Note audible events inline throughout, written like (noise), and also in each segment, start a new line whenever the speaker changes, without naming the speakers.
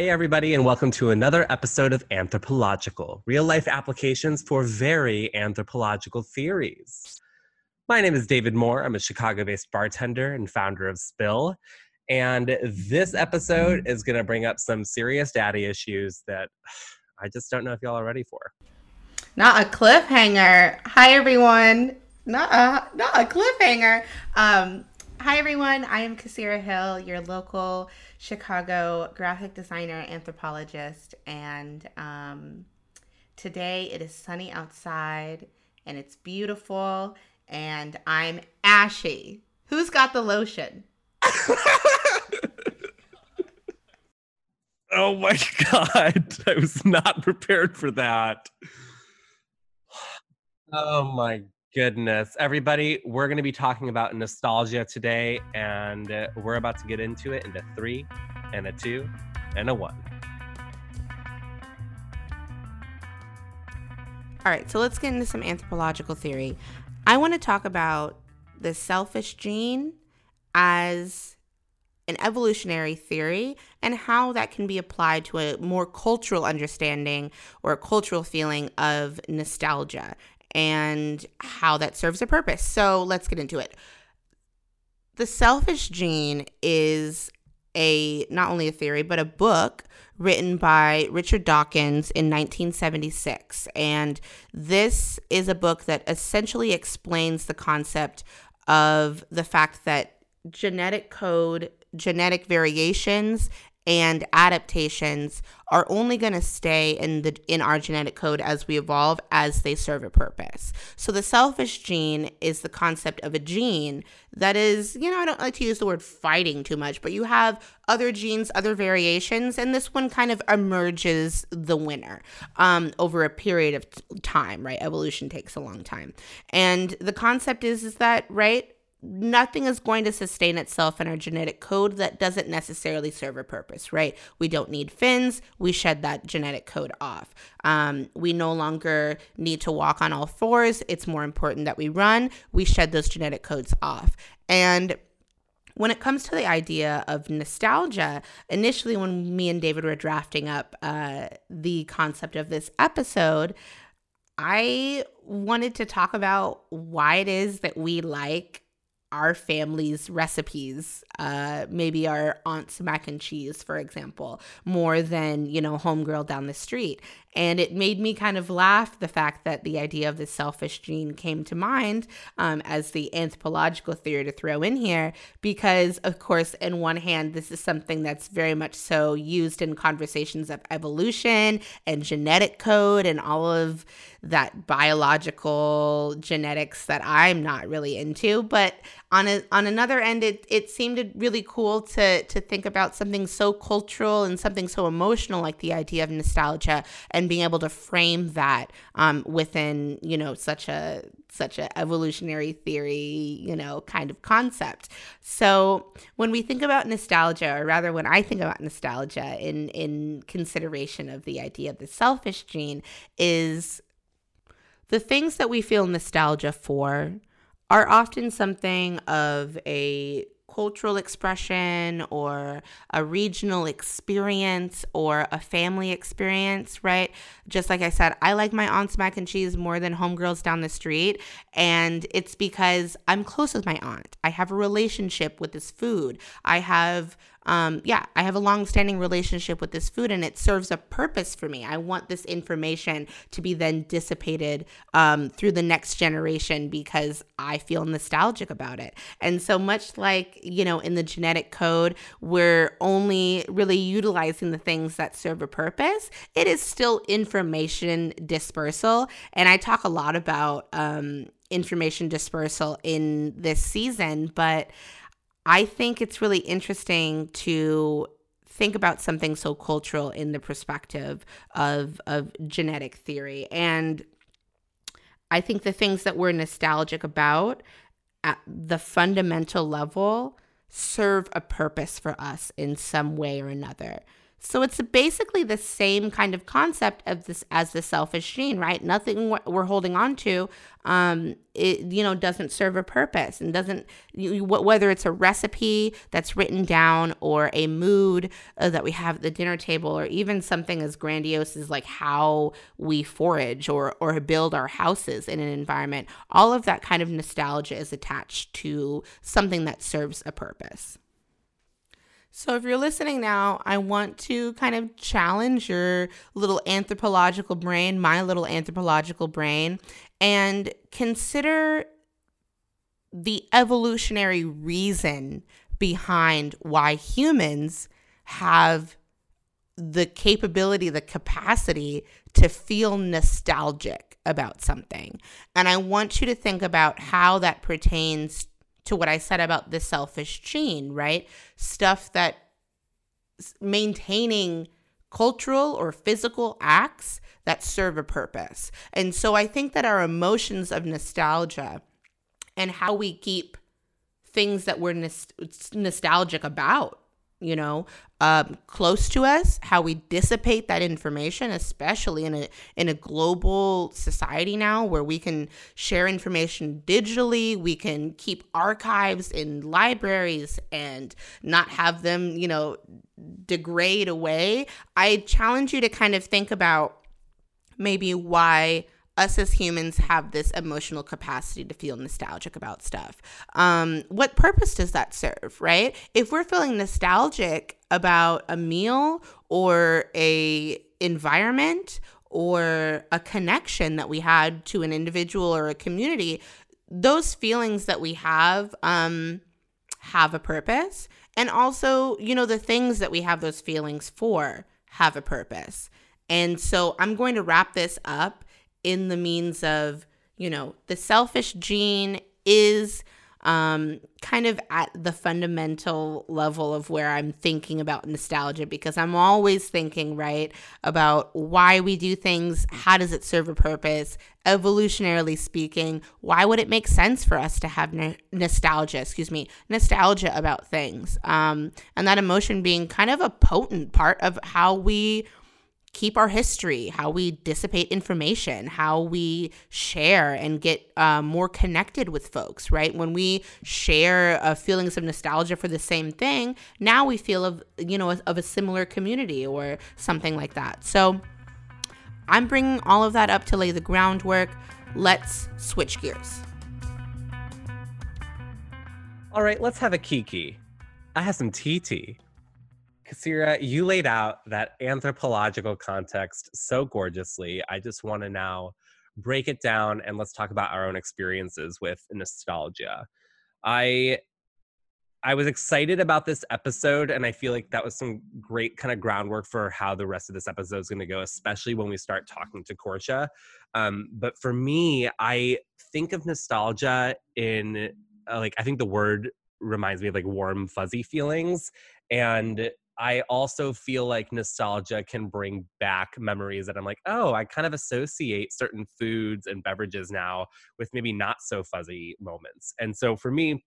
Hey, everybody, and welcome to another episode of Anthropological real life applications for very anthropological theories. My name is David Moore. I'm a Chicago based bartender and founder of Spill. And this episode is going to bring up some serious daddy issues that I just don't know if y'all are ready for.
Not a cliffhanger. Hi, everyone. Not a, not a cliffhanger. Um, hi, everyone. I am Kasira Hill, your local Chicago graphic designer, anthropologist, and um, today it is sunny outside and it's beautiful, and I'm ashy. Who's got the lotion? (laughs)
oh my god, I was not prepared for that. Oh my goodness. Everybody, we're going to be talking about nostalgia today, and uh, we're about to get into it in into three, and a two, and a one.
All right, so let's get into some anthropological theory. I want to talk about the selfish gene as an evolutionary theory and how that can be applied to a more cultural understanding or a cultural feeling of nostalgia and how that serves a purpose. So let's get into it. The selfish gene is a not only a theory but a book written by Richard Dawkins in 1976 and this is a book that essentially explains the concept of the fact that genetic code genetic variations and adaptations are only going to stay in the in our genetic code as we evolve as they serve a purpose. So the selfish gene is the concept of a gene that is, you know, I don't like to use the word fighting too much, but you have other genes, other variations, and this one kind of emerges the winner um, over a period of time, right? Evolution takes a long time, and the concept is is that right nothing is going to sustain itself in our genetic code that doesn't necessarily serve a purpose, right? We don't need fins. We shed that genetic code off. Um, we no longer need to walk on all fours. It's more important that we run. We shed those genetic codes off. And when it comes to the idea of nostalgia, initially when me and David were drafting up uh, the concept of this episode, I wanted to talk about why it is that we like our family's recipes, uh, maybe our aunt's mac and cheese, for example, more than, you know, homegirl down the street. And it made me kind of laugh the fact that the idea of the selfish gene came to mind um, as the anthropological theory to throw in here, because, of course, in one hand, this is something that's very much so used in conversations of evolution and genetic code and all of that biological genetics that I'm not really into. But on a, on another end, it, it seemed really cool to to think about something so cultural and something so emotional like the idea of nostalgia and being able to frame that um, within you know such a such a evolutionary theory you know kind of concept. So when we think about nostalgia or rather when i think about nostalgia in in consideration of the idea of the selfish gene is the things that we feel nostalgia for are often something of a cultural expression or a regional experience or a family experience, right? Just like I said, I like my aunt's mac and cheese more than homegirls down the street. And it's because I'm close with my aunt. I have a relationship with this food. I have um, yeah, I have a long-standing relationship with this food, and it serves a purpose for me. I want this information to be then dissipated um, through the next generation because I feel nostalgic about it. And so much like you know, in the genetic code, we're only really utilizing the things that serve a purpose. It is still information dispersal, and I talk a lot about um, information dispersal in this season, but I think it's really interesting to think about something so cultural in the perspective of of genetic theory and I think the things that we're nostalgic about at the fundamental level serve a purpose for us in some way or another. So it's basically the same kind of concept of this as the selfish gene, right? Nothing we're holding on to, um, it you know doesn't serve a purpose and doesn't you, whether it's a recipe that's written down or a mood uh, that we have at the dinner table or even something as grandiose as like how we forage or or build our houses in an environment. All of that kind of nostalgia is attached to something that serves a purpose. So, if you're listening now, I want to kind of challenge your little anthropological brain, my little anthropological brain, and consider the evolutionary reason behind why humans have the capability, the capacity to feel nostalgic about something. And I want you to think about how that pertains to what I said about the selfish gene, right? Stuff that maintaining cultural or physical acts that serve a purpose. And so I think that our emotions of nostalgia and how we keep things that we're nostalgic about you know, um, close to us, how we dissipate that information, especially in a in a global society now where we can share information digitally, we can keep archives in libraries and not have them, you know, degrade away. I challenge you to kind of think about maybe why us as humans have this emotional capacity to feel nostalgic about stuff. Um, what purpose does that serve, right? If we're feeling nostalgic about a meal or a environment or a connection that we had to an individual or a community, those feelings that we have um, have a purpose. And also, you know, the things that we have those feelings for have a purpose. And so I'm going to wrap this up in the means of, you know, the selfish gene is um, kind of at the fundamental level of where I'm thinking about nostalgia because I'm always thinking, right, about why we do things, how does it serve a purpose, evolutionarily speaking, why would it make sense for us to have nostalgia, excuse me, nostalgia about things? Um, and that emotion being kind of a potent part of how we keep our history, how we dissipate information, how we share and get uh, more connected with folks, right? When we share uh, feelings of nostalgia for the same thing, now we feel of, you know, of a similar community or something like that. So I'm bringing all of that up to lay the groundwork. Let's switch gears.
All right, let's have a kiki. I have some TT. Kasira, you laid out that anthropological context so gorgeously. I just want to now break it down and let's talk about our own experiences with nostalgia. I I was excited about this episode, and I feel like that was some great kind of groundwork for how the rest of this episode is going to go, especially when we start talking to Korsha. Um, but for me, I think of nostalgia in uh, like I think the word reminds me of like warm, fuzzy feelings, and I also feel like nostalgia can bring back memories that I'm like, oh, I kind of associate certain foods and beverages now with maybe not so fuzzy moments. And so for me,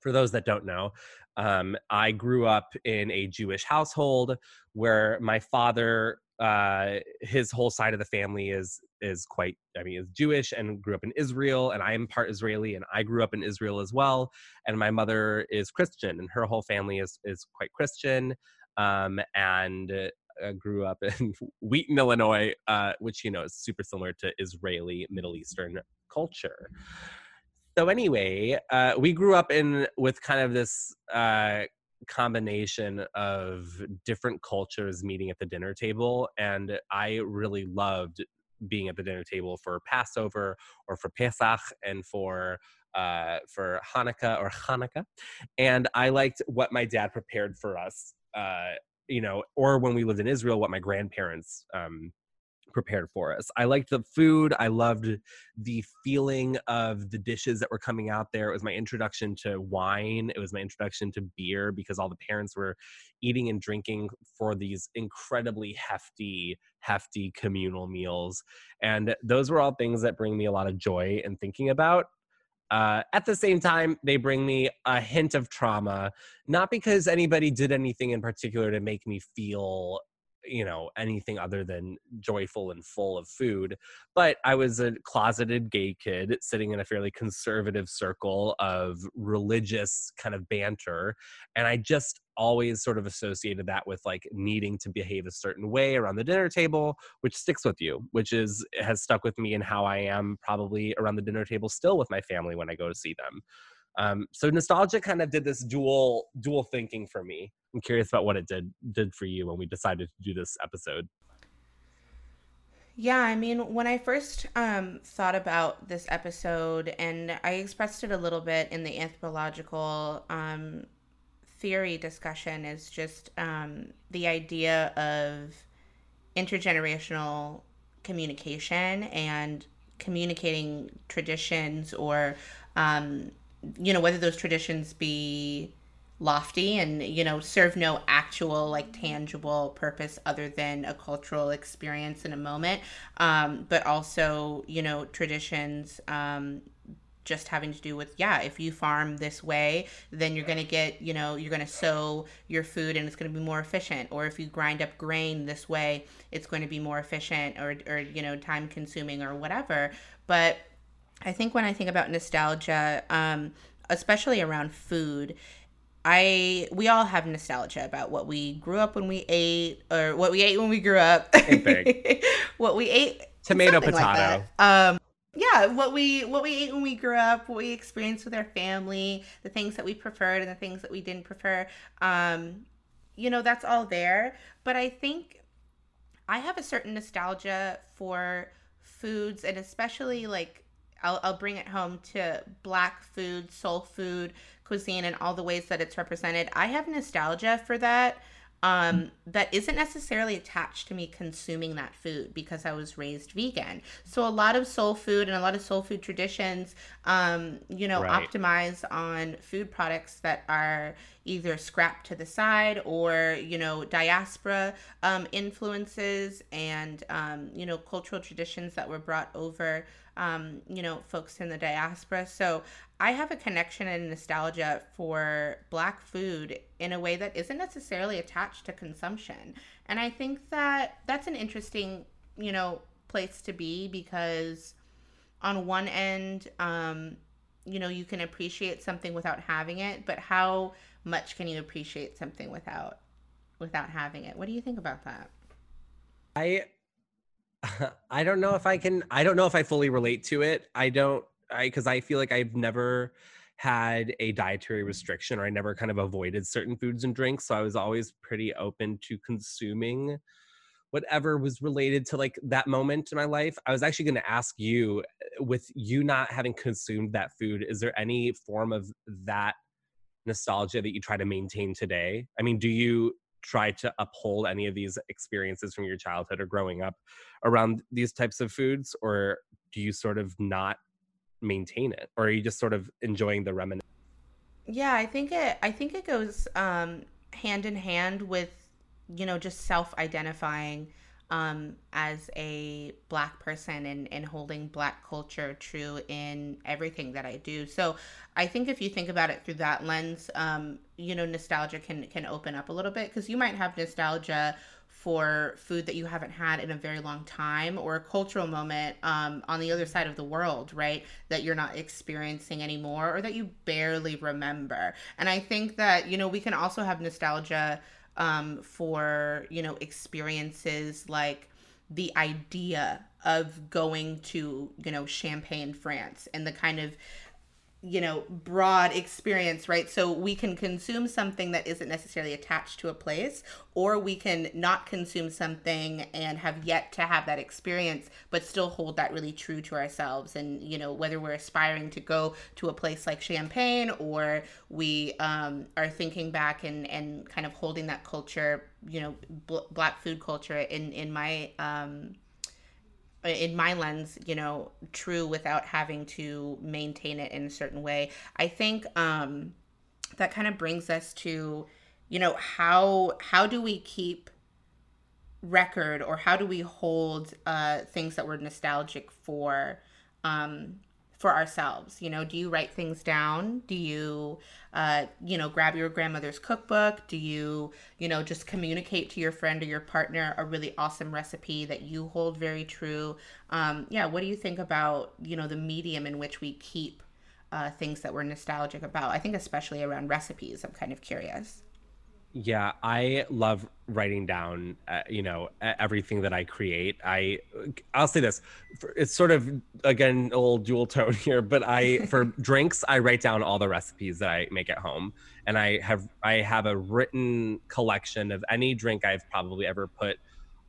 for those that don't know, um, I grew up in a Jewish household where my father, uh, his whole side of the family is is quite, I mean, is Jewish and grew up in Israel, and I am part Israeli, and I grew up in Israel as well. And my mother is Christian, and her whole family is is quite Christian, um, and uh, grew up in (laughs) Wheaton, Illinois, uh, which you know is super similar to Israeli Middle Eastern culture. So anyway, uh, we grew up in with kind of this uh, combination of different cultures meeting at the dinner table, and I really loved being at the dinner table for Passover or for Pesach and for uh, for Hanukkah or Hanukkah. And I liked what my dad prepared for us, uh, you know, or when we lived in Israel, what my grandparents um, prepared for us. I liked the food. I loved the feeling of the dishes that were coming out there. It was my introduction to wine. It was my introduction to beer because all the parents were eating and drinking for these incredibly hefty, hefty communal meals. And those were all things that bring me a lot of joy and thinking about. uh, at the same time, they bring me a hint of trauma, not because anybody did anything in particular to make me feel you know anything other than joyful and full of food but i was a closeted gay kid sitting in a fairly conservative circle of religious kind of banter and i just always sort of associated that with like needing to behave a certain way around the dinner table which sticks with you which is has stuck with me in how i am probably around the dinner table still with my family when i go to see them um, so nostalgia kind of did this dual dual thinking for me. I'm curious about what it did did for you when we decided to do this episode.
Yeah, I mean, when I first um, thought about this episode, and I expressed it a little bit in the anthropological um, theory discussion, is just um, the idea of intergenerational communication and communicating traditions or um, you know, whether those traditions be lofty and you know serve no actual like tangible purpose other than a cultural experience in a moment um, but also you know traditions um, just having to do with yeah if you farm this way then you're going to get you know you're going to sow your food and it's going to be more efficient or if you grind up grain this way it's going to be more efficient or or you know time consuming or whatever. But I think when I think about nostalgia, um, especially around food, I we all have nostalgia about what we grew up when we ate or what we ate when we grew up. (laughs) what we ate
tomato potato.
Like um yeah, what we what we ate when we grew up, what we experienced with our family, the things that we preferred and the things that we didn't prefer. Um you know, that's all there, but I think I have a certain nostalgia for foods and especially like I'll, I'll bring it home to black food, soul food, cuisine, and all the ways that it's represented. I have nostalgia for that um, that isn't necessarily attached to me consuming that food because I was raised vegan. So a lot of soul food and a lot of soul food traditions, um, you know, right. optimize on food products that are either scrapped to the side or you know diaspora um, influences and um, you know cultural traditions that were brought over um, you know, folks in the diaspora. So I have a connection and nostalgia for Black food in a way that isn't necessarily attached to consumption. And I think that that's an interesting, you know, place to be because on one end, um, you know, you can appreciate something without having it, but how much can you appreciate something without without having it? What do you think about that?
I (laughs) I don't know if I can. I don't know if I fully relate to it. I don't. I because I feel like I've never had a dietary restriction or I never kind of avoided certain foods and drinks. So I was always pretty open to consuming whatever was related to like that moment in my life. I was actually going to ask you, with you not having consumed that food, is there any form of that nostalgia that you try to maintain today? I mean, do you try to uphold any of these experiences from your childhood or growing up around these types of foods or do you sort of not maintain it? Or are you just sort of enjoying the reminiscence?
Yeah i think it i think it goes um hand in hand with you know just self-identifying um, as a black person and, and holding black culture true in everything that I do. So I think if you think about it through that lens, um, you know, nostalgia can can open up a little bit because you might have nostalgia for food that you haven't had in a very long time or a cultural moment um, on the other side of the world, right? That you're not experiencing anymore or that you barely remember. And I think that, you know, we can also have nostalgia um, for you know experiences like the idea of going to you know Champagne, France, and the kind of you know broad experience right? So we can consume something that isn't necessarily attached to a place or we can not consume something and have yet to have that experience but still hold that really true to ourselves. And you know whether we're aspiring to go to a place like champagne or we um, are thinking back and and kind of holding that culture you know bl- black food culture in in my um in my lens, you know, true without having to maintain it in a certain way. I think um, that kind of brings us to, you know, how how do we keep record or how do we hold uh, things that we're nostalgic for um, for ourselves? You know, do you write things down? Do you, uh, you know, grab your grandmother's cookbook? Do you, you know, just communicate to your friend or your partner a really awesome recipe that you hold very true? Um, yeah, what do you think about, you know, the medium in which we keep uh, things that we're nostalgic about? I think especially around recipes. I'm kind of curious.
Yeah, I love writing down, uh, you know, everything that I create. I, I'll say this, it's sort of again a little dual tone (laughs) here, but I (laughs) for drinks I write down all the recipes that I make at home, and I have I have a written collection of any drink I've probably ever put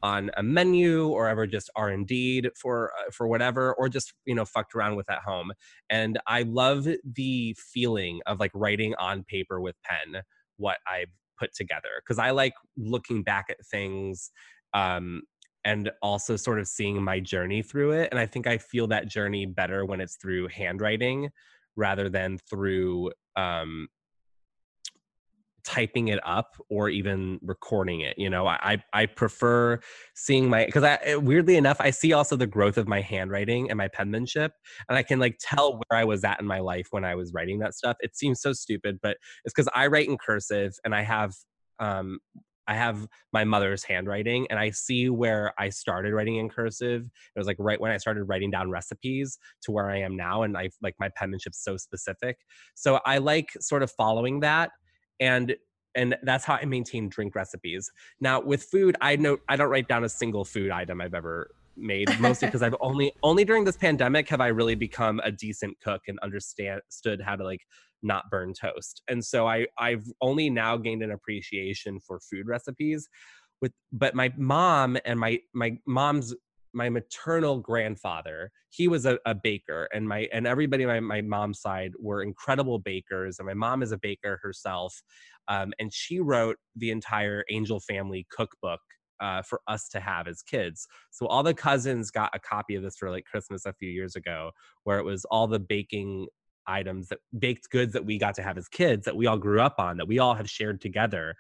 on a menu or ever just R and D for uh, for whatever, or just you know fucked around with at home. And I love the feeling of like writing on paper with pen what I've put together because I like looking back at things um, and also sort of seeing my journey through it. And I think I feel that journey better when it's through handwriting rather than through um, typing it up or even recording it you know i i prefer seeing my because i eh, weirdly enough i see also the growth of my handwriting and my penmanship and i can like tell where i was at in my life when i was writing that stuff it seems so stupid but it's because i write in cursive and i have um I have my mother's handwriting and I see where I started writing in cursive. It was like right when I started writing down recipes to where I am now. And I like my penmanship's so specific. So I like sort of following that and and that's how I maintain drink recipes. Now with food, I know I don't write down a single food item I've ever made, mostly because I've (laughs) only only during this pandemic have I really become a decent cook and understand stood how to like not burn toast. And so I I've only now gained an appreciation for food recipes. With but my mom and my my mom's my maternal grandfather he was a, a, baker and my and everybody on my, my mom's side were incredible bakers and my mom is a baker herself um, and she wrote the entire angel family cookbook uh, for us to have as kids. So all the cousins got a copy of this for like christmas a few years ago where it was all the baking items that baked goods that we got to have as kids that we all grew up on that we all have shared together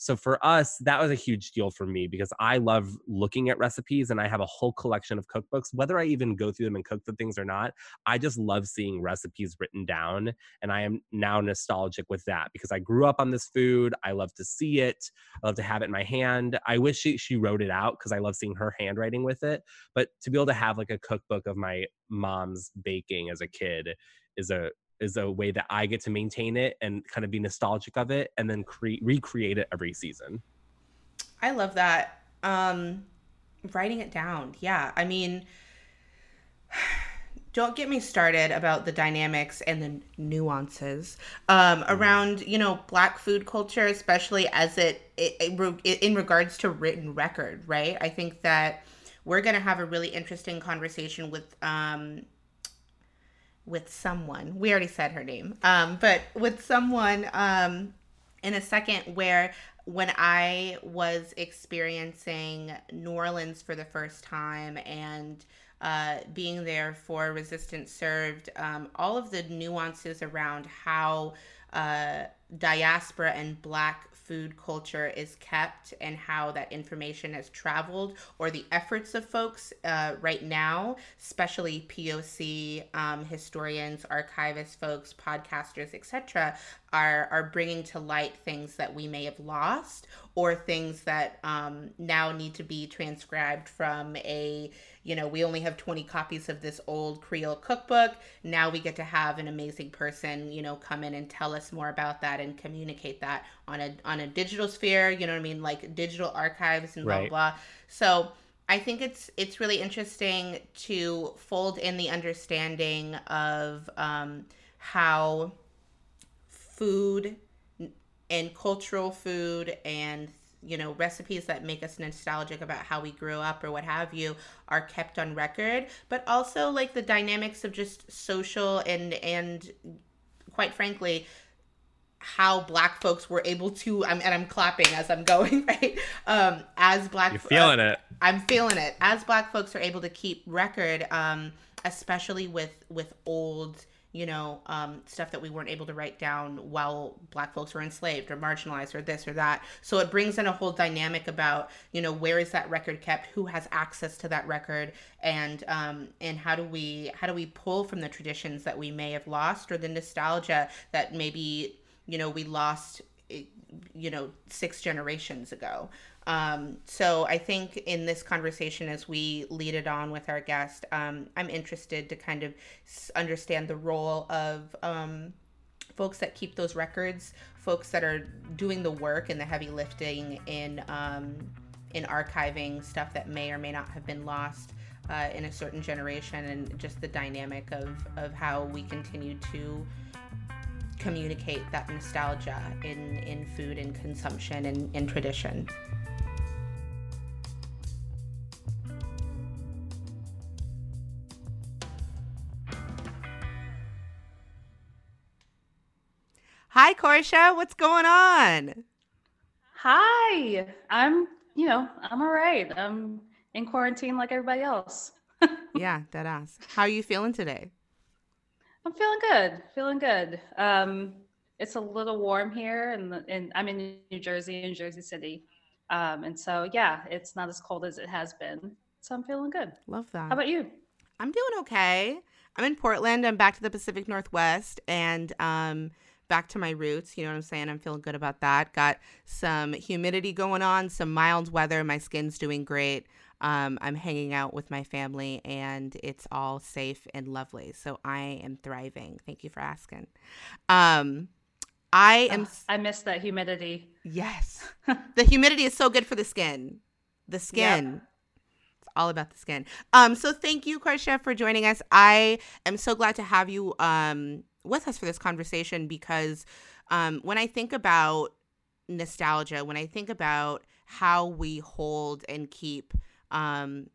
so for us, that was a huge deal for me because I love looking at recipes and I have a whole collection of cookbooks. Whether I even go through them and cook the things or not, I just love seeing recipes written down. And I am now nostalgic with that because I grew up on this food. I love to see it. I love to have it in my hand. I wish she, she wrote it out because I love seeing her handwriting with it. But to be able to have like a cookbook of my mom's baking as a kid is a is a way that I get to maintain it and kind of be nostalgic of it and then cre- recreate it every season.
I love that. Um, writing it down. Yeah. I mean, (sighs) don't get me started about the dynamics and the nuances um, mm-hmm. around you know black food culture especially as it, it, it, in regards to written record right i think that we're going to have a really interesting conversation with um, with someone. We already said her name, um, but with someone um, in a second where when I was experiencing New Orleans for the first time and uh, being there for Resistance Served, um, all of the nuances around how uh, diaspora and Black food culture is kept and how that information has traveled or the efforts of folks uh, right now, especially POC um, historians, archivists, folks, podcasters, etc., are are bringing to light things that we may have lost or things that um, now need to be transcribed from a you know we only have 20 copies of this old creole cookbook. Now we get to have an amazing person you know come in and tell us more about that and communicate that on a on a digital sphere you know what i mean? Like digital archives and blah right. blah. So i think it's it's really interesting to fold in the understanding of um, how food and cultural food and you know recipes that make us nostalgic about how we grew up or what have you are kept on record. But also like the dynamics of just social and and quite frankly how black folks were able to I'm, and i'm clapping as i'm going (laughs) right? Um as black
you're feeling uh, it.
I'm feeling it. As black folks are able to keep record um especially with with old you know, um, stuff that we weren't able to write down while Black folks were enslaved or marginalized or this or that. So it brings in a whole dynamic about, you know, where is that record kept, who has access to that record, and um, and how do we how do we pull from the traditions that we may have lost or the nostalgia that maybe you know we lost you know six generations ago um, so I think in this conversation, as we lead it on with our guest, um, I'm interested to kind of understand the role of um, folks that keep those records, folks that are doing the work and the heavy lifting in um, in archiving stuff that may or may not have been lost. Uh, in a certain generation, and just the dynamic of, of how we continue to communicate that nostalgia in, in food and consumption and in tradition. Hi, Korsha. What's going on?
Hi. I'm, you know, I'm all right. I'm in quarantine like everybody else. (laughs)
yeah, dead ass. How are you feeling today?
I'm feeling good. Feeling good. Um, it's a little warm here, and and I'm in New Jersey, in Jersey City, um, and so yeah, it's not as cold as it has been. So I'm feeling good.
Love that.
How about you?
I'm doing okay. I'm in Portland. I'm back to the Pacific Northwest, and um, back to my roots. You know what I'm saying? I'm feeling good about that. Got some humidity going on, some mild weather. My skin's doing great. Um, I'm hanging out with my family and it's all safe and lovely. So I am thriving. Thank you for asking. Um, I am.
I miss that humidity.
Yes. (laughs) the humidity is so good for the skin. The skin. Yep. It's all about the skin. Um, so thank you, Korsha, for joining us. I am so glad to have you um, with us for this conversation because um, when I think about nostalgia, when I think about how we hold and keep um,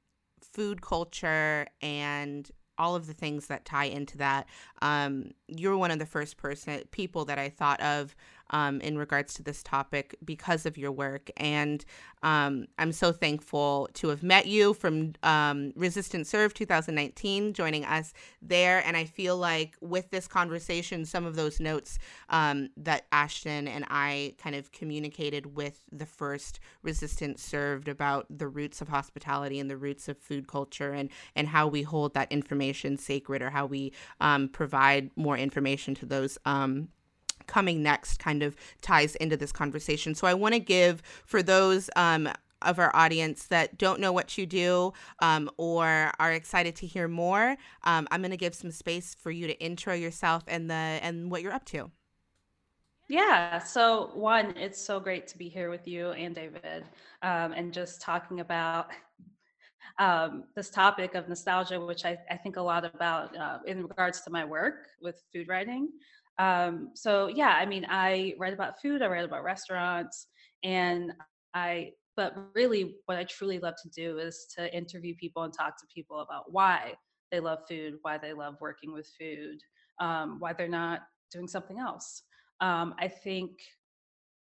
food culture and all of the things that tie into that. Um, you're one of the first person people that I thought of um, in regards to this topic because of your work. And um, I'm so thankful to have met you from um, Resistance Served 2019, joining us there. And I feel like with this conversation, some of those notes um, that Ashtin and I kind of communicated with the first Resistance Served about the roots of hospitality and the roots of food culture and, and how we hold that information sacred or how we um, provide more information to those um, coming next kind of ties into this conversation. So I want to give for those um, of our audience that don't know what you do um, or are excited to hear more, um, I'm going to give some space for you to intro yourself and the and what you're up to.
Yeah. So one, it's so great to be here with you and David, um, and just talking about um, this topic of nostalgia, which I, I think a lot about uh, in regards to my work with food writing. Um, so yeah, I mean, I write about food, I write about restaurants, and I, but really what I truly love to do is to interview people and talk to people about why they love food, why they love working with food, um, why they're not doing something else. Um, I think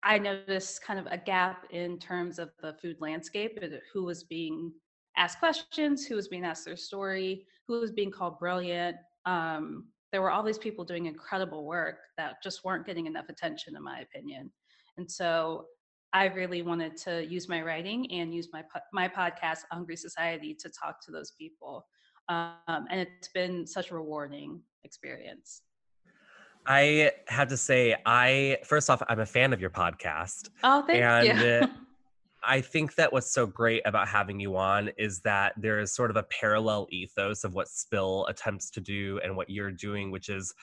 I noticed kind of a gap in terms of the food landscape, who was being asked questions, who was being asked their story, who was being called brilliant, um, there were all these people doing incredible work that just weren't getting enough attention, in my opinion. And so I really wanted to use my writing and use my my podcast, Hungry Society, to talk to those people. Um, and it's been such a rewarding experience.
I have to say, I first off, I'm a fan of your podcast.
Oh, thank
and
you. (laughs)
I think that what's so great about having you on is that there is sort of a parallel ethos of what Spill attempts to do and what you're doing, which is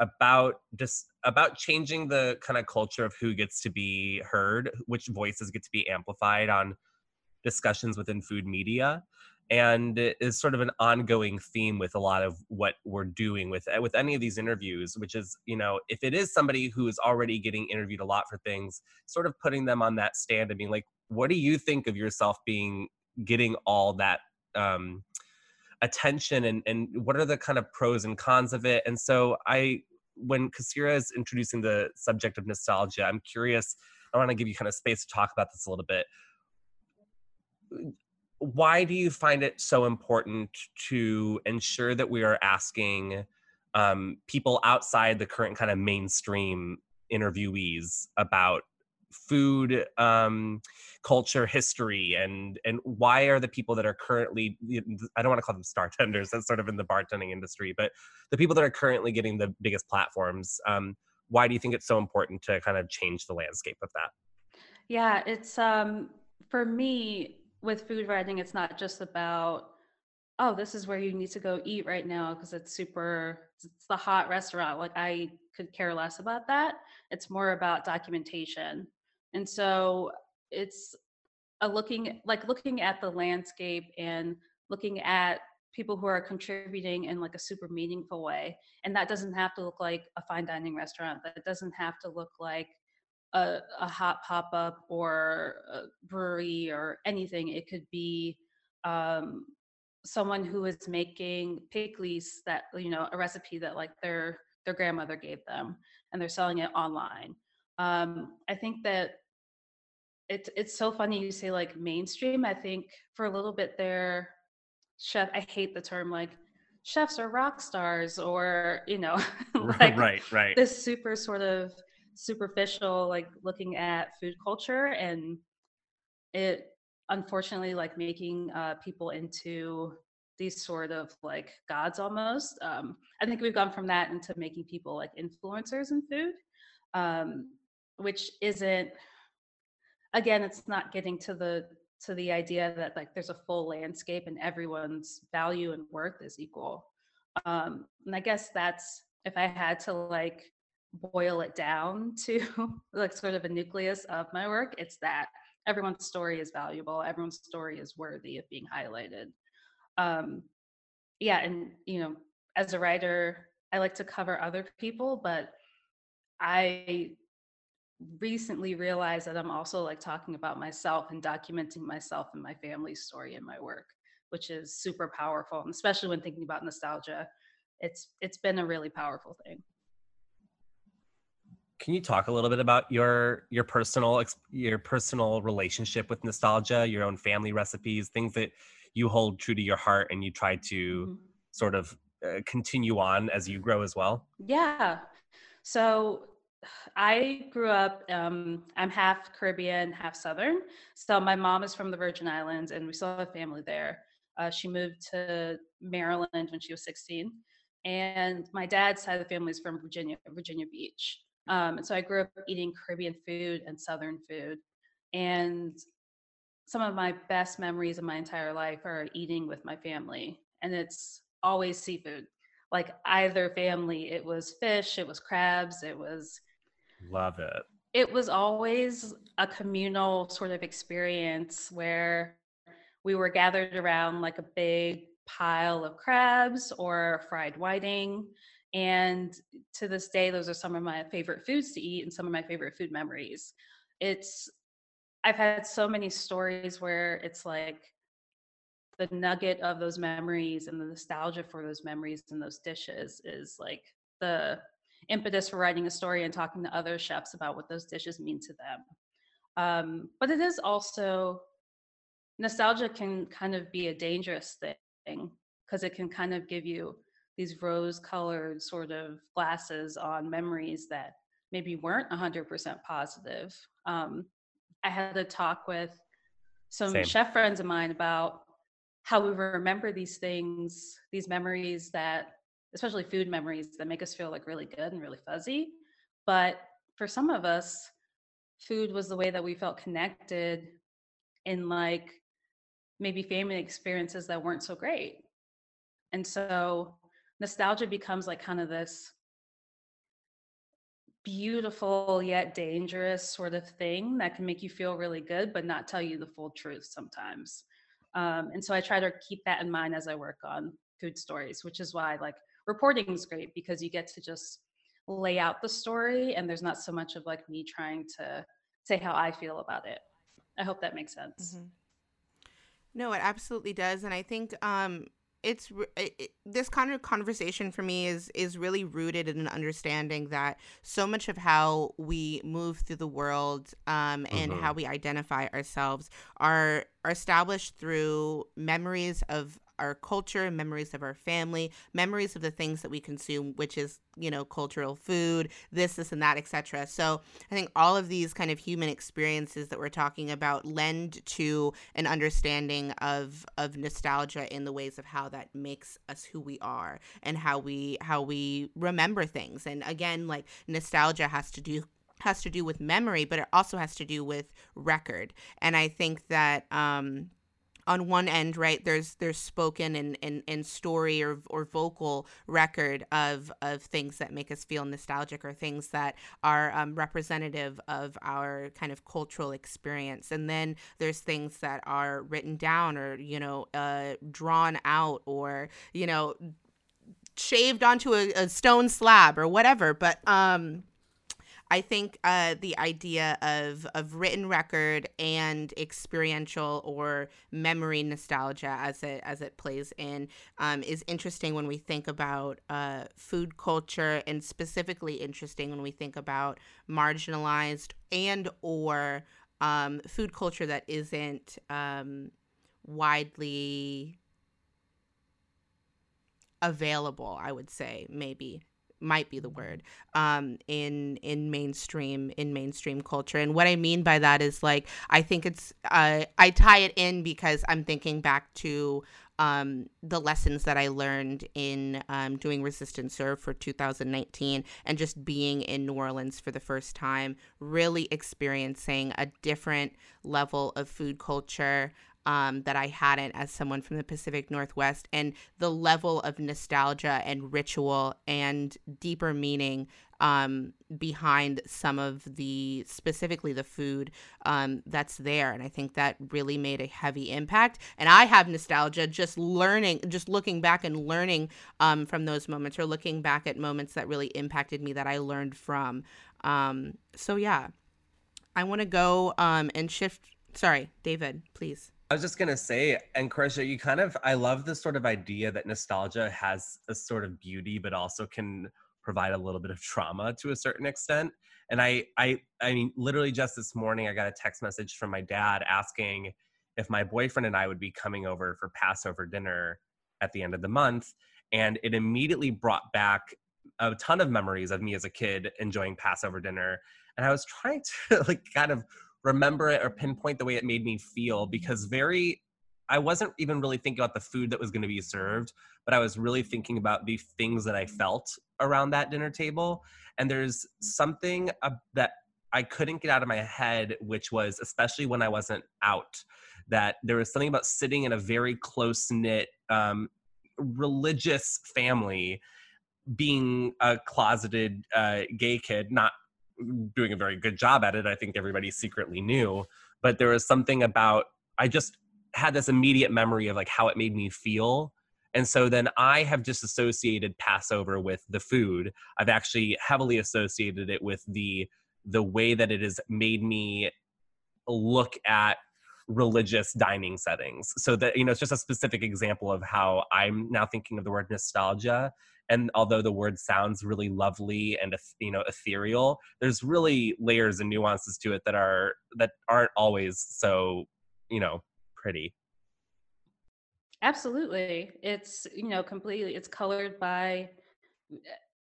about just about changing the kind of culture of who gets to be heard, which voices get to be amplified on discussions within food media and it is sort of an ongoing theme with a lot of what we're doing with with any of these interviews which is you know if it is somebody who is already getting interviewed a lot for things sort of putting them on that stand and being like what do you think of yourself being getting all that um, attention and and what are the kind of pros and cons of it? And so i when kasira is introducing the subject of nostalgia i'm curious i want to give you kind of space to talk about this a little bit. Why do you find it so important to ensure that we are asking um, people outside the current kind of mainstream interviewees about food um, culture history and and why are the people that are currently i don't want to call them star tenders that's sort of in the bartending industry but the people that are currently getting the biggest platforms um, why do you think it's so important to kind of change the landscape of that?
Yeah it's um for me with food writing it's not just about oh this is where you need to go eat right now because it's super it's the hot restaurant like i could care less about that. It's more about documentation and so it's a looking like looking at the landscape and looking at people who are contributing in like a super meaningful way and that doesn't have to look like a fine dining restaurant that doesn't have to look like a, a hot pop-up or a brewery or anything. It could be um, someone who is making pickles that you know a recipe that like their their grandmother gave them and they're selling it online. Um, i think that it's it's so funny you say like mainstream. I think for a little bit there, chef. I hate the term like chefs are rock stars or you know (laughs) (laughs)
like right right
this super sort of superficial like looking at food culture and it unfortunately like making uh, people into these sort of like gods almost um, i think we've gone from that into making people like influencers in food um, which isn't again it's not getting to the to the idea that like there's a full landscape and everyone's value and worth is equal. Um and i guess that's if i had to like boil it down (laughs) to like sort of a nucleus of my work it's that everyone's story is valuable everyone's story is worthy of being highlighted. Um yeah and you know as a writer i like to cover other people but i recently realized that I'm also like talking about myself and documenting myself and my family's story in my work, which is super powerful. And especially when thinking about nostalgia, it's it's been a really powerful thing.
Can you talk a little bit about your your personal your personal relationship with nostalgia, your own family recipes, things that you hold true to your heart and you try to mm-hmm. sort of uh, continue on as you grow as well?
Yeah. So I grew up, um, I'm half Caribbean, half Southern. So my mom is from the Virgin Islands and we still have a family there. Uh, she moved to Maryland when she was 16. And my dad's side of the family is from Virginia, Virginia Beach. Um, and so I grew up eating Caribbean food and Southern food. And some of my best memories of my entire life are eating with my family. And it's always seafood. Like either family, it was fish, it was crabs, it was
Love it.
It was always a communal sort of experience where we were gathered around like a big pile of crabs or fried whiting. And to this day, those are some of my favorite foods to eat and some of my favorite food memories. It's, I've had so many stories where it's like the nugget of those memories and the nostalgia for those memories and those dishes is like the impetus for writing a story and talking to other chefs about what those dishes mean to them. Um, but it is also nostalgia can kind of be a dangerous thing because it can kind of give you these rose colored sort of glasses on memories that maybe weren't 100% positive. Um, I had a talk with some Same. chef friends of mine about how we remember these things, these memories that especially food memories that make us feel like really good and really fuzzy. But for some of us, food was the way that we felt connected in like maybe family experiences that weren't so great. And so nostalgia becomes like kind of this beautiful yet dangerous sort of thing that can make you feel really good, but not tell you the full truth sometimes. Um, and so I try to keep that in mind as I work on food stories, which is why like reporting is great because you get to just lay out the story and there's not so much of like me trying to say how I feel about it. I hope that makes sense. Mm-hmm.
No, it absolutely does, and I think um, it's it, this kind of conversation for me is is really rooted in an understanding that so much of how we move through the world um, and mm-hmm. how we identify ourselves are are established through memories of our culture, and memories of our family, memories of the things that we consume, which is you know cultural food, this, this, and that, etc. So I think all of these kind of human experiences that we're talking about lend to an understanding of of nostalgia in the ways of how that makes us who we are and how we how we remember things. And again, like nostalgia has to do has to do with memory, but it also has to do with record. And I think that um, on one end, right, there's there's spoken and, and, and story or or vocal record of of things that make us feel nostalgic or things that are um, representative of our kind of cultural experience. And then there's things that are written down or you know uh, drawn out or you know shaved onto a, a stone slab or whatever. But um I think uh, the idea of of written record and experiential or memory nostalgia, as it as it plays in, um, is interesting when we think about uh, food culture, and specifically interesting when we think about marginalized and or um, food culture that isn't um, widely available. I would say maybe might be the word um, in in mainstream in mainstream culture. And what i mean by that is like i think it's uh, i tie it in because i'm thinking back to um, the lessons that I learned in um, doing Resistance Served for 2019 and just being in New Orleans for the first time, really experiencing a different level of food culture, um, that I hadn't as someone from the Pacific Northwest, and the level of nostalgia and ritual and deeper meaning um, behind some of the specifically the food um, that's there. And I think that really made a heavy impact. And I have nostalgia just learning, just looking back and learning um, from those moments or looking back at moments that really impacted me that I learned from. Um, so, yeah, I want to go um, and shift. Sorry, David, please.
I was just gonna say, and Korsha, you kind of I love this sort of idea that nostalgia has a sort of beauty, but also can provide a little bit of trauma to a certain extent. And I I I mean, literally just this morning I got a text message from my dad asking if my boyfriend and I would be coming over for Passover dinner at the end of the month. And it immediately brought back a ton of memories of me as a kid enjoying Passover dinner. And I was trying to (laughs) like kind of remember it or pinpoint the way it made me feel because very I wasn't even really thinking about the food that was going to be served, but I was really thinking about the things that I felt around that dinner table. And there's something that I couldn't get out of my head, which was especially when I wasn't out, that there was something about sitting in a very close knit um, religious family, being a closeted uh, gay kid, not doing a very good job at it. I think everybody secretly knew, but there was something about I just had this immediate memory of like how it made me feel. And so then I have just associated Passover with the food. I've actually heavily associated it with the the way that it has made me look at religious dining settings. So that you know it's just a specific example of how I'm now thinking of the word nostalgia and although the word sounds really lovely and you know ethereal there's really layers and nuances to it that are that aren't always so you know pretty.
Absolutely. It's you know completely it's colored by eh,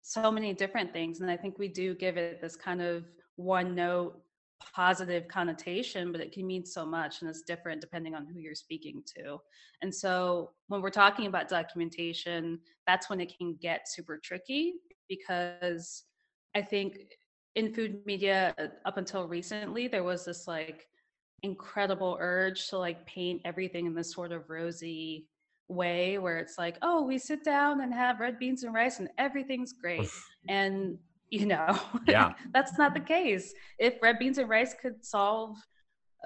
so many different things and i think we do give it this kind of one note positive connotation, but it can mean so much and it's different depending on who you're speaking to. And so when we're talking about documentation, that's when it can get super tricky because I think in food media uh, up until recently, there was this like incredible urge to like paint everything in this sort of rosy way where it's like, oh, we sit down and have red beans and rice and everything's great. and you know (laughs)
yeah.
that's not the case. If red beans and rice could solve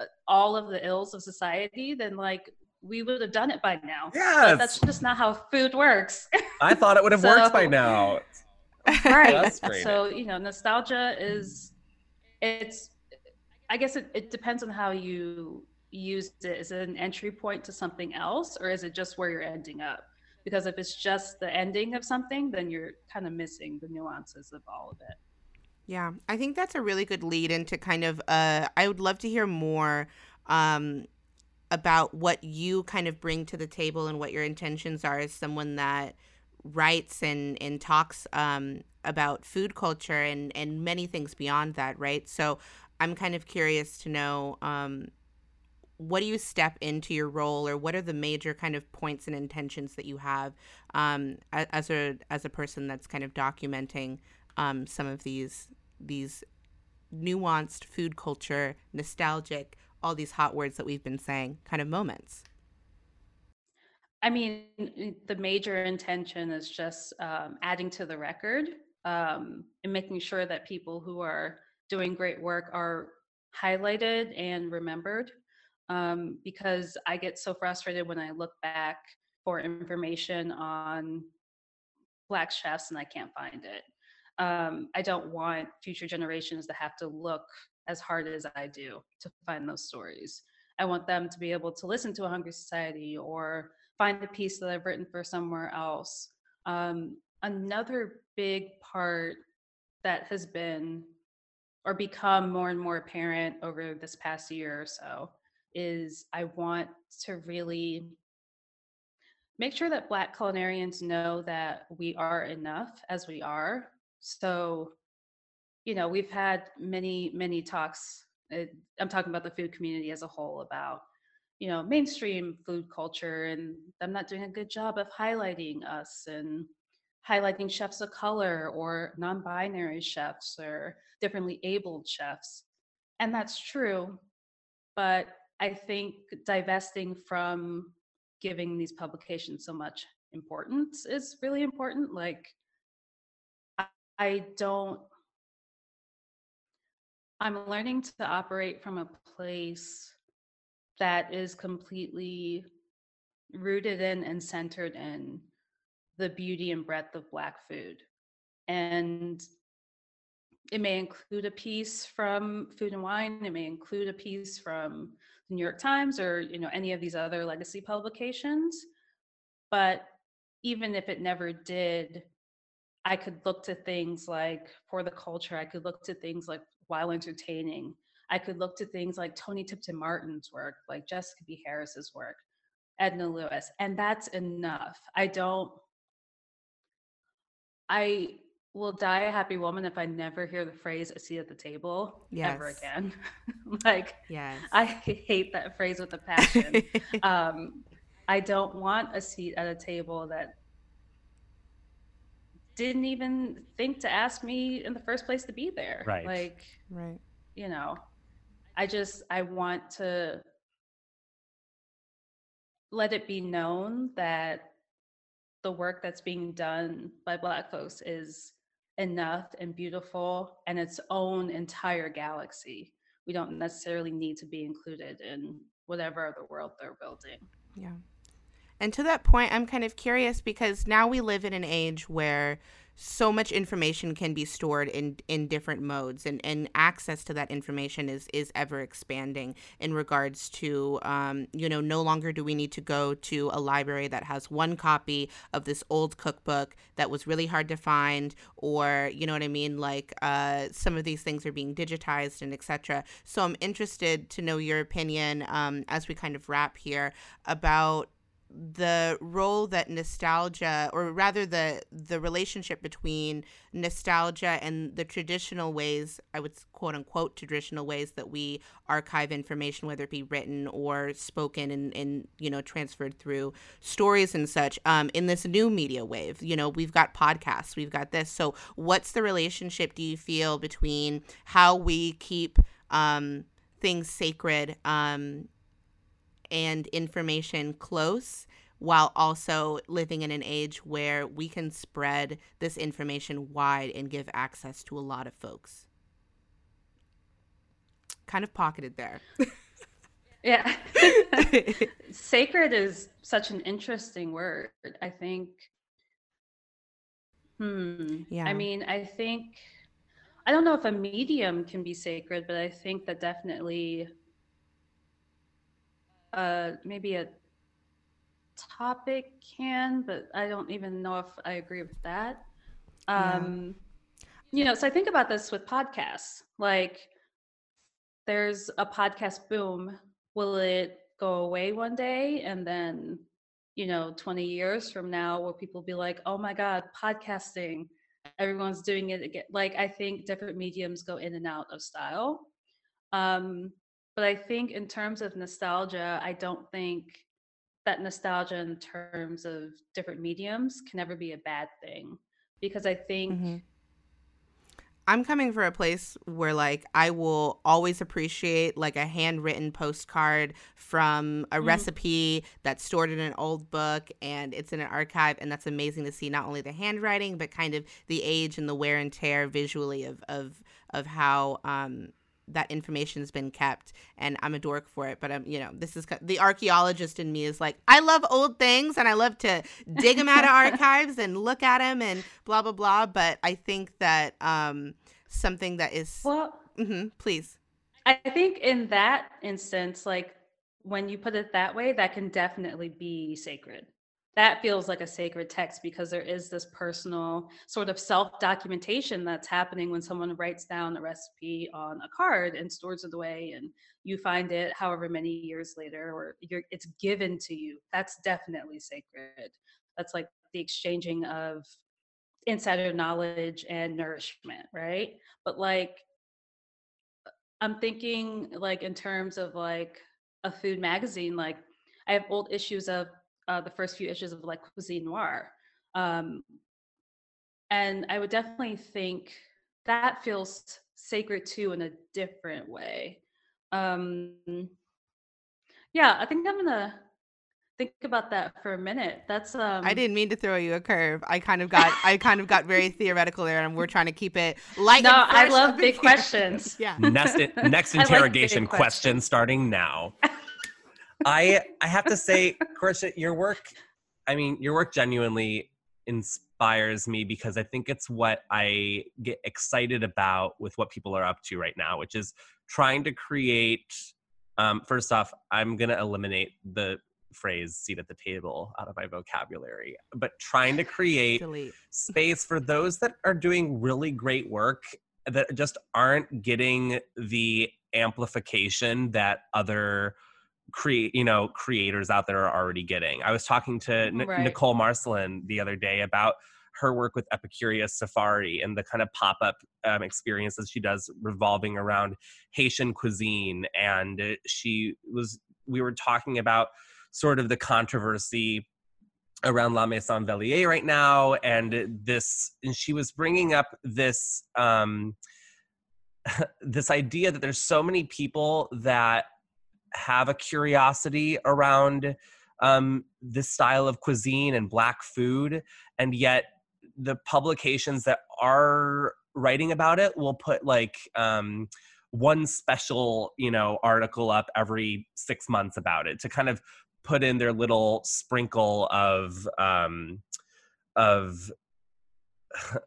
uh, all of the ills of society then like we would have done it by now.
Yeah
that's just not how food works.
I thought it would have (laughs) so, worked by now.
Right. So you know nostalgia is it's i guess it, it depends on how you use it. Is it an entry point to something else or is it just where you're ending up because if it's just the ending of something then you're kind of missing the nuances of all of it
yeah i think that's a really good lead into kind of uh i would love to hear more um about what you kind of bring to the table and what your intentions are as someone that writes and and talks um, about food culture and and many things beyond that, right? So I'm kind of curious to know um, what do you step into your role, or what are the major kind of points and intentions that you have um, as a as a person that's kind of documenting um, some of these these nuanced food culture, nostalgic, all these hot words that we've been saying, kind of moments.
I mean, the major intention is just um, adding to the record um, and making sure that people who are doing great work are highlighted and remembered. Um, because I get so frustrated when I look back for information on Black chefs and I can't find it. Um, I don't want future generations to have to look as hard as I do to find those stories. I want them to be able to listen to a Hungry Society or find a piece that I've written for somewhere else. Um, another big part that has been or become more and more apparent over this past year or so is I want to really make sure that Black culinarians know that we are enough as we are. So, you know, we've had many, many talks. Uh, I'm talking about the food community as a whole about you know mainstream food culture and i'm not doing a good job of highlighting us and highlighting chefs of color or non-binary chefs or differently abled chefs and that's true but i think divesting from giving these publications so much importance is really important like i, don't i'm learning to operate from a place that is completely rooted in and centered in the beauty and breadth of Black food. And it may include a piece from Food and Wine, it may include a piece from New York Times or you know any of these other legacy publications. But even if it never did, I could look to things like For the Culture, I could look to things like While Entertaining, I could look to things like Toni Tipton Martin's work, like Jessica B. Harris's work, Edna Lewis, and that's enough. I don't, I will die a happy woman if I never hear the phrase a seat at the table yes. ever again. (laughs) like, yes. I hate that phrase with a passion. (laughs) um, I don't want a seat at a table that didn't even think to ask me in the first place to be there.
Right.
Like,
right.
You know, I just I want to let it be known that the work that's being done by black folks is enough and beautiful and its own entire galaxy. We don't necessarily need to be included in whatever other world they're building.
Yeah. And to that point, I'm kind of curious because now we live in an age where so much information can be stored in in different modes and and access to that information is is ever expanding in regards to um, you know no longer do we need to go to a library that has one copy of this old cookbook that was really hard to find or you know what i mean? Like uh, some of these things are being digitized and etc so i'm interested to know your opinion um, as we kind of wrap here about the role that nostalgia or rather the the relationship between nostalgia and the traditional ways i would quote unquote traditional ways that we archive information whether it be written or spoken and, and you know transferred through stories and such um, in this new media wave. You know we've got podcasts we've got this. So what's the relationship do you feel between how we keep um, things sacred um, and information close while also living in an age where we can spread this information wide and give access to a lot of folks. Kind of pocketed there. (laughs)
yeah. (laughs) Sacred is such an interesting word. I think. Hmm. Yeah. I mean, I think. I don't know if a medium can be sacred, but I think that definitely uh, maybe a topic can, but I don't even know if I agree with that. Um, yeah. You know, so I think about this with podcasts. Like, there's a podcast boom. Will it go away one day and then you know 20 years from now will people be like oh my god podcasting everyone's doing it again like i think different mediums go in and out of style um but i think in terms of nostalgia i don't think that nostalgia in terms of different mediums can never be a bad thing because i think mm-hmm.
I'm coming from a place where like I will always appreciate like a handwritten postcard from a mm. recipe that's stored in an old book and it's in an archive and that's amazing to see not only the handwriting but kind of the age and the wear and tear visually of of of how um that information has been kept and i'm a dork for it but i'm you know this is the archaeologist in me is like i love old things and i love to dig them out of (laughs) archives and look at them and blah blah blah but i think that um something that is
well
mm-hmm, please.
I think in that instance like when you put it that way that can definitely be sacred that feels like a sacred text because there is this personal sort of self documentation that's happening when someone writes down a recipe on a card and stores it away and you find it however many years later or it's given to you. That's definitely sacred. That's like the exchanging of insider knowledge and nourishment right? But like i'm thinking like in terms of like a food magazine like i have old issues of uh, the first few issues of like Cuisine Noire. Um, and I would definitely think that feels sacred too in a different way. Um, yeah, I think I'm gonna think about that for a minute. That's um
I didn't mean to throw you a curve. I kind of got I kind of got (laughs) very theoretical there and we're trying to keep it light.
No, I love big questions. (laughs)
yeah.
Next (laughs) next interrogation like question starting now. I (laughs) I have to say, Korsha, your work, I mean, your work genuinely inspires me because I think it's what I get excited about with what people are up to right now, which is trying to create. Um, first off, I'm gonna eliminate the phrase "seat at the table" out of my vocabulary, but trying to create space for those that are doing really great work that just aren't getting the amplification that other create you know creators out there are already getting i was talking to N- right. nicole marcelin the other day about her work with epicurious safari and the kind of pop-up um, experiences she does revolving around haitian cuisine and she was we were talking about sort of the controversy around La Maison Vellier right now, and this, and she was bringing up this um, (laughs) this idea that there's so many people that have a curiosity around um, this style of cuisine and black food, and yet the publications that are writing about it will put like um, one special, you know, article up every six months about it to kind of put in their little sprinkle of um, of (sighs)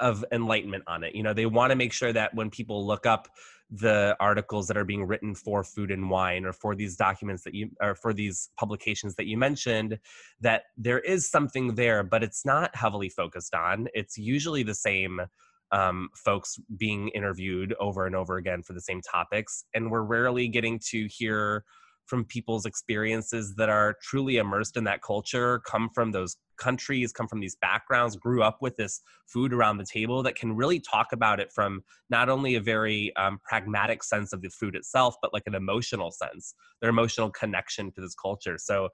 of enlightenment on it. You know, they want to make sure that when people look up the articles that are being written for food and wine or for these documents that you or for these publications that you mentioned that there is something there but it's not heavily focused on. It's usually the same um, folks being interviewed over and over again for the same topics and we're rarely getting to hear from people's experiences that are truly immersed in that culture come from those countries, come from these backgrounds, grew up with this food around the table that can really talk about it from not only a very um, pragmatic sense of the food itself, but like an emotional sense, their emotional connection to this culture. So,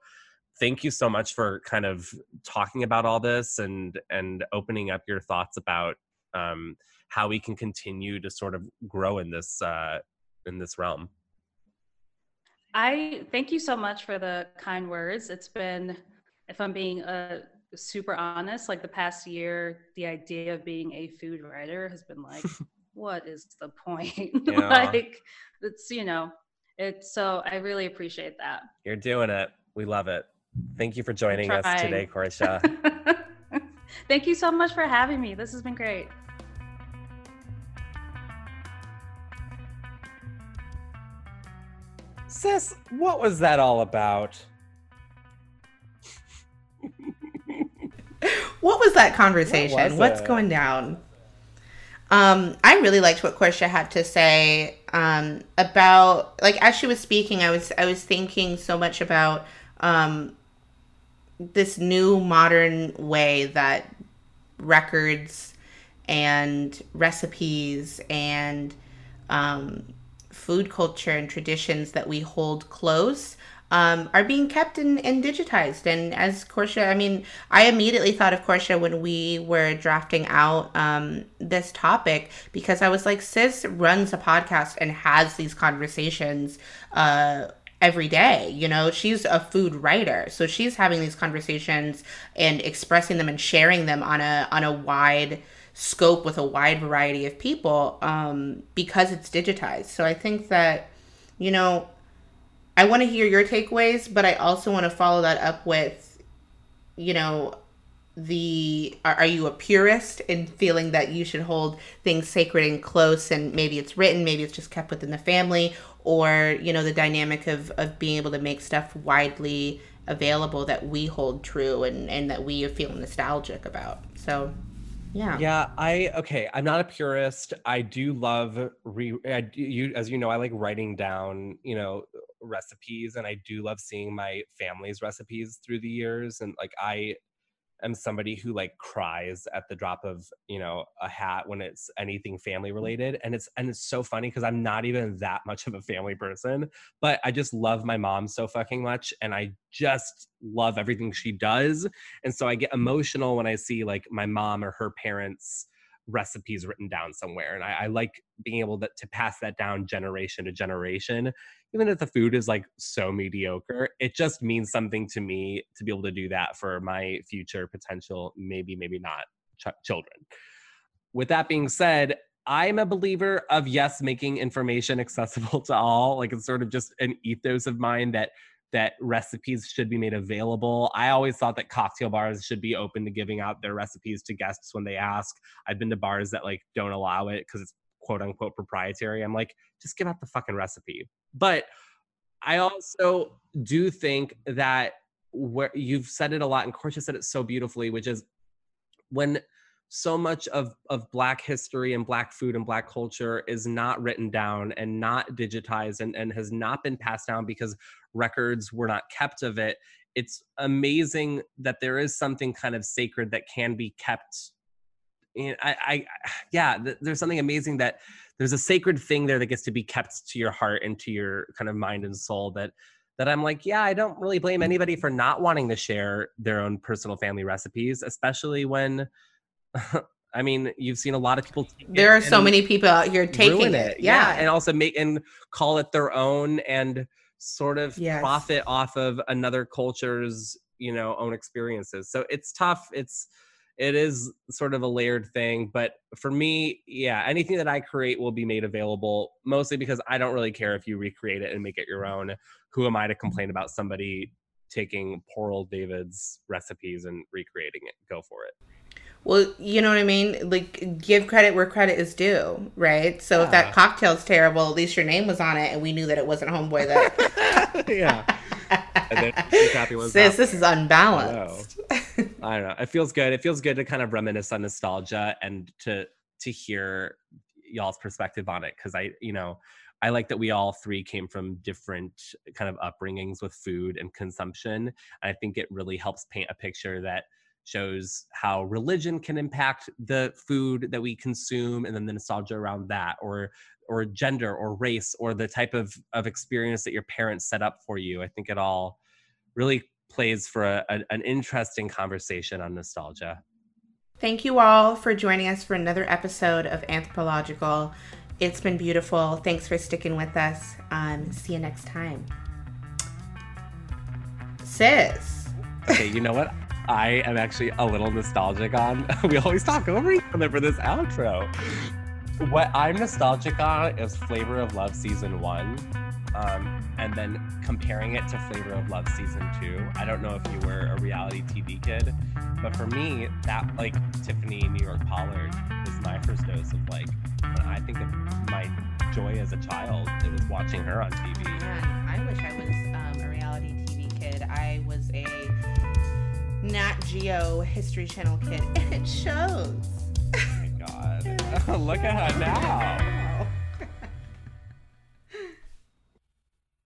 thank you so much for kind of talking about all this and and opening up your thoughts about um, how we can continue to sort of grow in this uh, in this realm.
I thank you so much for the kind words. It's been, if I'm being a super honest, like the past year, the idea of being a food writer has been like, (laughs) what is the point? (laughs) Yeah. like, it's, you know, it's so I really appreciate that.
You're doing it. We love it. Thank you for joining us today, Korsha. (laughs)
Thank you so much for having me. This has been great.
Sis, what was that all about?
What was that conversation? What was What's it? going down? Um, I really liked what Korsha had to say um, about like as she was speaking. I was I was thinking so much about um, this new modern way that records and recipes and um, food culture and traditions that we hold close um, are being kept and, and digitized. And as Korsha, I mean, I immediately thought of Korsha when we were drafting out um, this topic because I was like, Sis runs a podcast and has these conversations uh, every day. You know, she's a food writer, so she's having these conversations and expressing them and sharing them on a on a wide scope with a wide variety of people um, because it's digitized. So I think that, you know, I want to hear your takeaways, but I also want to follow that up with, you know, the are, are, you a purist in feeling that you should hold things sacred and close and maybe it's written maybe it's just kept within the family or you know the dynamic of of being able to make stuff widely available that we hold true and and that we feel nostalgic about so yeah.
Yeah i okay i'm not a purist i do love re I you as you know i like writing down you know recipes and I do love seeing my family's recipes through the years and like I am somebody who like cries at the drop of you know a hat when it's anything family mm. related and it's and it's so funny because i'm not even that much of a family person but i just love my mom so fucking much and i just love everything she does and so i get emotional when i see like my mom or her parents recipes written down somewhere and i, I like being able to, to pass that down generation to generation even if the food is like so mediocre, it just means something to me to be able to do that for my future potential, maybe, maybe not ch- children. With that being said, I'm a believer of yes, making information (laughs) accessible to all. Like it's sort of just an ethos of mine that that recipes should be made available. I always thought that cocktail bars should be open to giving out their recipes to guests when they ask. I've been to bars that like don't allow it because it's quote unquote proprietary. I'm like, just give out the fucking recipe. But I also do think that where you've said it a lot, and Korsha said it so beautifully, which is when so much of of black history and black food and black culture is not written down and not digitized and, and has not been passed down because records were not kept of it. It's amazing that there is something kind of sacred that can be kept. I, I (sighs) yeah, th- there's something amazing that there's a sacred thing there that gets to be kept to your heart and to your kind of mind and soul that that I'm like, yeah, I don't really blame anybody for not wanting to share their own personal family recipes, especially when (laughs) I mean, you've seen a lot of people.
There are so many people out here taking
it, it. Yeah. yeah. and also make and call it their own and sort of yes. profit off of another culture's you know own experiences. So it's tough. It's it is sort of a layered thing but for me yeah anything that i create will be made available mostly because i don't really care if you recreate it and make it your own who am i to complain about somebody taking poor old david's recipes and recreating it go for it
well, you know what I mean? Like, give credit where credit is due, right? So yeah. if that cocktail's terrible, at least your name was on it, and we knew that it wasn't Homeboy that. (laughs)
yeah.
and then (laughs) Sis, this is unbalanced.
I, I don't know. It feels good. It feels good to kind of reminisce on nostalgia and to to hear y'all's perspective on it because I, you know, I like that we all three came from different kind of upbringings with food and consumption. And I think it really helps paint a picture that shows how religion can impact the food that we consume and then the nostalgia around that or or gender or race or the type of of experience that your parents set up for you. I think it all really plays for a, a, an interesting conversation on nostalgia.
Thank you all for joining us for another episode of anthropological. It's been beautiful. Thanks for sticking with us. Um, see you next time. Sis.
Okay you know what (laughs) I am actually a little nostalgic on. (laughs) we always talk over each other for this outro. What I'm nostalgic on is Flavor of Love season one, um, and then comparing it to Flavor of Love season two. I don't know if you were a reality TV kid, but for me, that like Tiffany New York Pollard was my first dose of like when I think of my joy as a child, it was watching her on TV.
Man, I wish I was um, a reality TV kid. I was a Nat Geo History Channel kid, and (laughs) it shows.
Oh my god. (laughs) Look at her now.